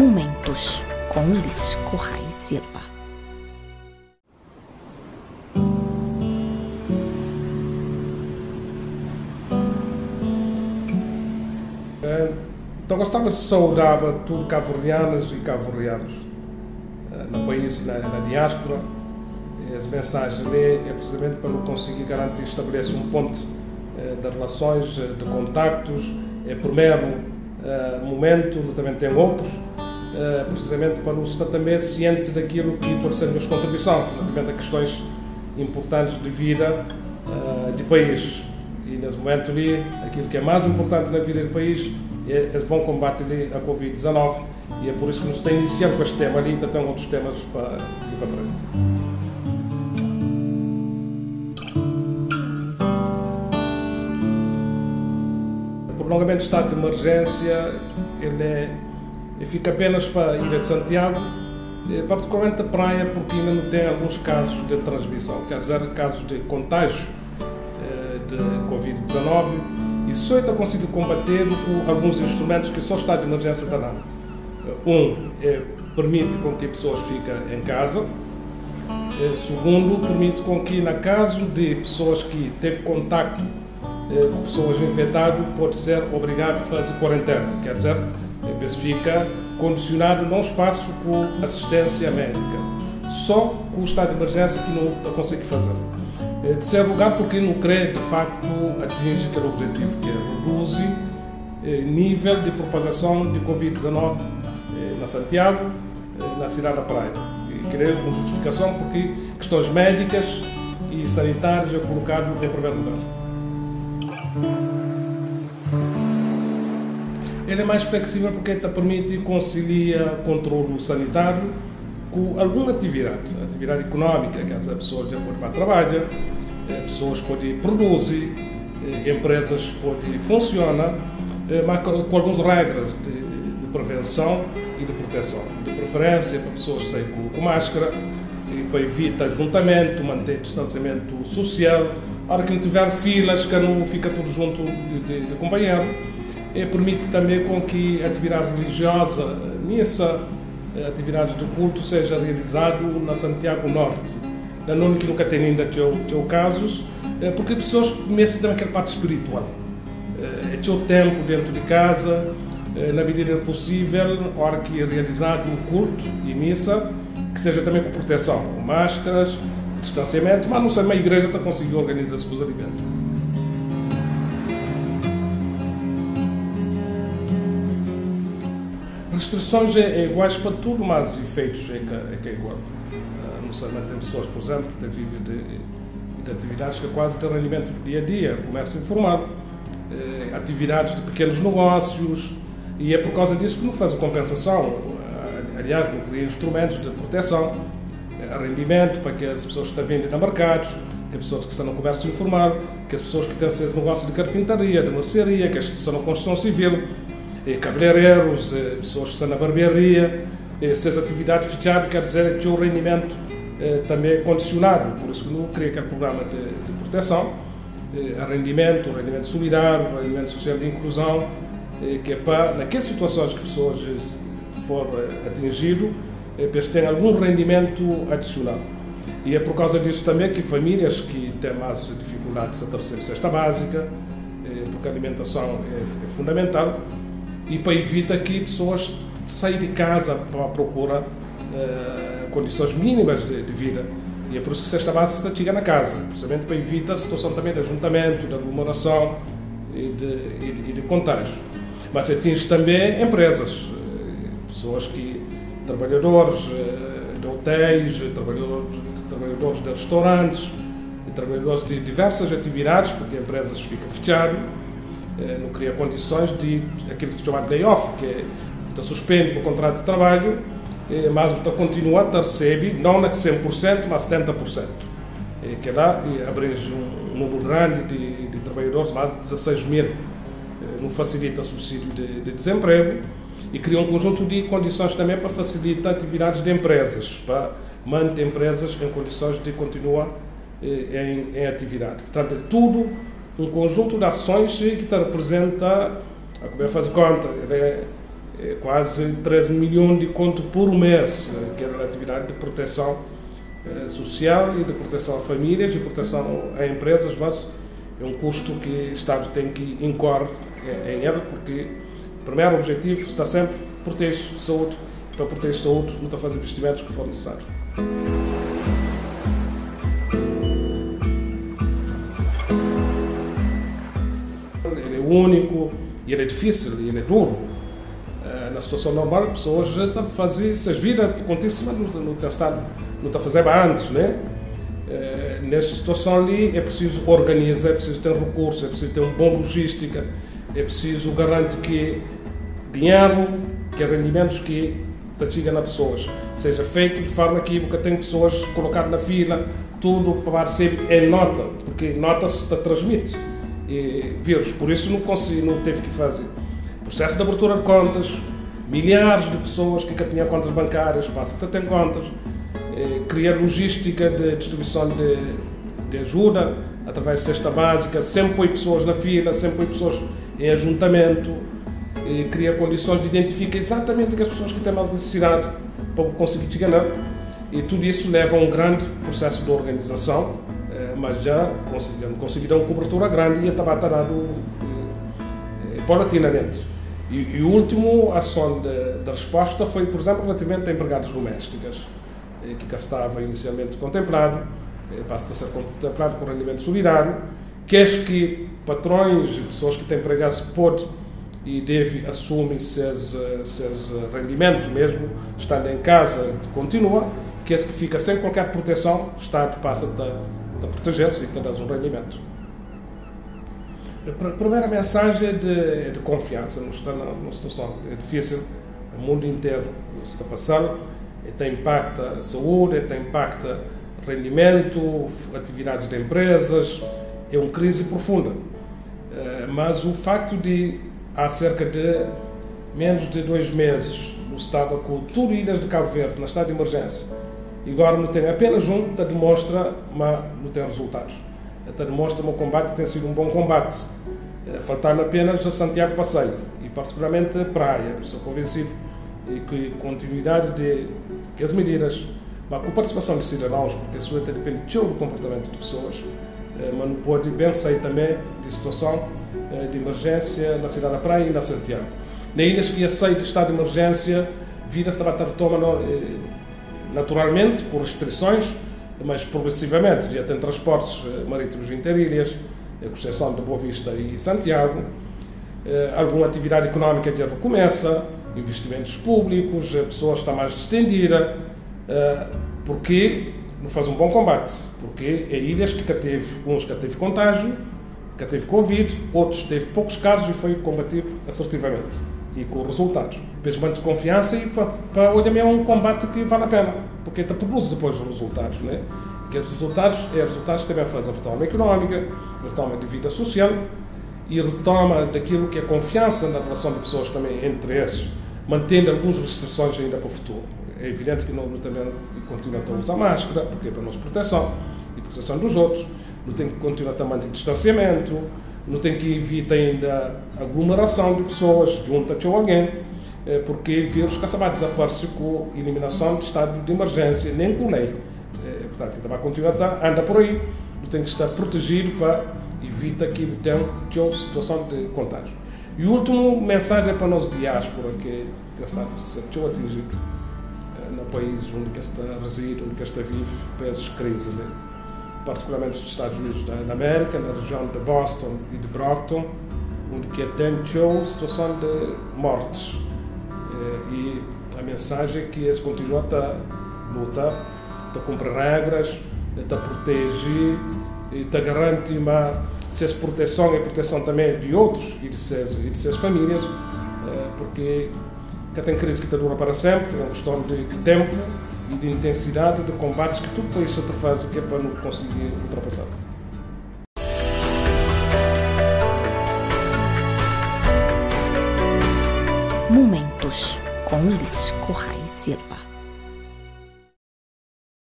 Momentos com Ulisses Correia Silva. Então gostava de saudar a todos e cabo-verdianos eh, no país, na, na diáspora. Essa mensagem é precisamente para conseguir garantir estabelecer um ponto eh, de relações, eh, de contactos. É primeiro momento, também tem outros, precisamente para nos estar também ciente daquilo que pode ser a nossa contribuição, relativamente a questões importantes de vida de país. E nesse momento ali, aquilo que é mais importante na vida do país é, é bom combate ali a Covid-19 e é por isso que nos tem iniciado com este tema ali ainda tem outros temas para ir para frente. O prolongamento do estado de emergência ele, é, ele fica apenas para a Ilha de Santiago, particularmente a praia, porque ainda não tem alguns casos de transmissão, quer dizer, casos de contágio é, de Covid-19 e só está conseguindo combater com alguns instrumentos que só estado de emergência está dando. Um, é, permite com que pessoas fiquem em casa. É, segundo, permite com que, na caso de pessoas que teve contacto com pessoas infectadas, pode ser obrigado a fazer quarentena. Quer dizer, é, fica condicionado num espaço com assistência médica. Só com o estado de emergência que não consegue fazer. Em terceiro lugar, porque não crê, de facto, atinge aquele objetivo, que é reduzir eh, nível de propagação de Covid-19 eh, na Santiago, na cidade da Praia. E creio com justificação porque questões médicas e sanitárias é colocado em primeiro lugar. Ele é mais flexível porque permite conciliar controle sanitário com alguma atividade, atividade econômica, que as pessoas podem para trabalhar, eh, pessoas podem produzir, eh, empresas podem funcionar, eh, mas com algumas regras de, de prevenção e de proteção. De preferência para pessoas saírem com, com máscara, e para evitar juntamento, manter distanciamento social. Hora que não tiver filas, que não fica tudo junto de, de companheiro. E permite também com que a atividade religiosa, missa, atividades de culto seja realizado na Santiago Norte. Na não que nunca tem ainda teu, teu casos, porque as pessoas começam também aquela parte espiritual. É teu tempo dentro de casa, na medida possível, hora que é realizado o culto e missa, que seja também com proteção, com máscaras, distanciamento, mas não sei, a igreja está conseguindo organizar-se com os alimentos. restrições é, é, iguais para tudo, mas efeitos é que é, que é igual. Uh, não sei, mas tem pessoas, por exemplo, que vivem de, de atividades que é quase de rendimento do dia a dia, comércio informal, uh, atividades de pequenos negócios, e é por causa disso que não faz a compensação. Uh, aliás, não cria instrumentos de proteção, rendimento para que as pessoas que vendendo a mercados, que as pessoas que estão no comércio informal, que as pessoas que têm seus negócios de carpintaria, de mercearia, que as que estão na construção civil, cabeleireiros, pessoas que estão na barbearia, essas atividades fechadas, quer dizer que o rendimento também é condicionado, por isso que não cria aquele programa de, de proteção, a rendimento, rendimento solidário, rendimento social de inclusão, que é para, naquelas situações que pessoas for atingido, eles têm algum rendimento adicional. E é por causa disso também que famílias que têm mais dificuldades a terceira cesta básica, porque a alimentação é, é fundamental, e para evitar que pessoas saiam de casa para procurar uh, condições mínimas de, vida. E é por isso que cesta base está chega na casa, precisamente para evitar a situação também de ajuntamento, de aglomeração e de, e de, e de contágio. Mas atinge também empresas, eh, pessoas que, trabalhadores eh, de hotéis, trabalhadores, trabalhadores de restaurantes, trabalhadores de diversas atividades, porque empresas ficam fechadas eh, não cria condições de aquilo que se chama de layoff, que é, está suspende o contrato de trabalho, eh, mas está continua a receber, não a 100%, mas 70%. Eh, que lá abrange um número grande de, de trabalhadores, mais de 16 mil. Não facilita subsídio de, de desemprego e cria um conjunto de condições também para facilitar atividades de empresas, para manter empresas em condições de continuar em, em atividade. Portanto, é tudo um conjunto de ações que te representa, a como faz conta, é, é quase 13 milhões de conto por mês, que era a atividade de proteção social e de proteção a famílias e proteção a empresas, mas é um custo que o Estado tem que incorrer em ele, porque o primeiro objetivo está sempre proteger saúde. Para proteger saúde, não está a fazer investimentos que for necessário. Ele é único e ele é difícil e ele é duro. Eh, na situação normal, pessoas já estão a fazer essas vidas contíssimas no, no teu estado, não está a fazer antes, né? Eh, nesta situação ali é preciso organizar, é preciso ter recursos, é preciso ter uma boa logística, é preciso garantir que dinheiro, que rendimentos que chega nas pessoas, seja feito de forma que tem pessoas colocadas na fila, tudo para ser em nota, porque nota se transmite e, vírus. Por isso não, consegui, não teve que fazer. Processo de abertura de contas, milhares de pessoas que tinham contas bancárias, passam a ter contas, eh, cria logística de distribuição de, de ajuda através de cesta básica, sempre põe pessoas na fila, sempre põe pessoas em ajuntamento, eh, cria condições de identificar exatamente as pessoas que têm mais necessidade para conseguir lá. E tudo isso leva a um grande processo de organização, eh, mas já conseguiram cobertura grande e está batalhado eh, paulatinamente. E, e o último ação de, resposta foi, por exemplo, relativamente a empregadas domésticas, que cá estava inicialmente contemplado, passa a ser contemplado com rendimento solidário, que é que patrões e pessoas que têm empregados podem e deve assumir seus, seus rendimentos mesmo, estando em casa, continua, que que fica sem qualquer proteção, o Estado passa a proteger-se e te dá um rendimento. A primeira mensagem é de, é de confiança, não está numa situação é difícil, o mundo inteiro está passando, tem impacto a saúde, tem impacto rendimento, atividades de empresas, é uma crise profunda. Eh, mas o facto de há cerca de menos de dois meses no estado com tudo ilhas de Cabo Verde, na estado de emergência, e agora não tem apenas um, que demonstra, mas não tem resultados. Até demonstra que o combate tem sido um bom combate. Eh, faltando apenas a Santiago Passeio, e particularmente a praia. Estou convencido que continuidade de que as medidas, mas com participação de cidadãos, porque isso depende do comportamento de pessoas, eh, mas não pode bem sair também de situação eh, de emergência na cidade da Praia e na Santiago. Na ilhas que aceita estado de emergência, vida-se a retoma eh, naturalmente, por restrições, mas progressivamente. Já tem transportes marítimos interilhas, com exceção de Boa Vista e Santiago. Alguma atividade económica já começa, investimentos públicos, a pessoa está mais distendida, porque não faz um bom combate, porque é ilhas que teve, uns que teve contágio, que teve Covid, outros teve poucos casos e foi combatido assertivamente e com resultados. Pensamento de confiança e para, para hoje é um combate que vale a pena, porque te produz depois os resultados, né? Que os resultados é resultados também fazem a retoma económica, retoma de vida social e retoma daquilo que é confiança na relação de pessoas também entre esses, mantendo algumas restrições ainda para o futuro. É evidente que nós também continuamos a usar máscara, porque é para nossa proteção e proteção dos outros não tem que continuar a manter distanciamento, não tem que evitar ainda aglomeração de pessoas junto a alguém, eh, porque o vírus que vai desaparecer com a eliminação de estado de emergência, nem com lei. Eh, portanto, ele vai continuar a andar por aí, não tem que estar protegido para evitar que tenha situação de contágio. E o último mensagem para nós diáspora, que está a ser atingido no país onde está reside, onde está vive, peças crise. Né? particularmente dos Estados Unidos da América, na região de Boston e de Brockton, onde que tem a situação de mortes. Eh, e a mensagem é que esse continua a lutar, a cumprir regras, a proteger, a garantir uma se proteção e proteção também de outros e de suas, e de suas famílias, eh, porque que tem crise que dura para sempre, é uma questão de tempo e de intensidade de combates que tudo isso te faz que é para não conseguir ultrapassar. Momentos com Ulisses Correia Silva.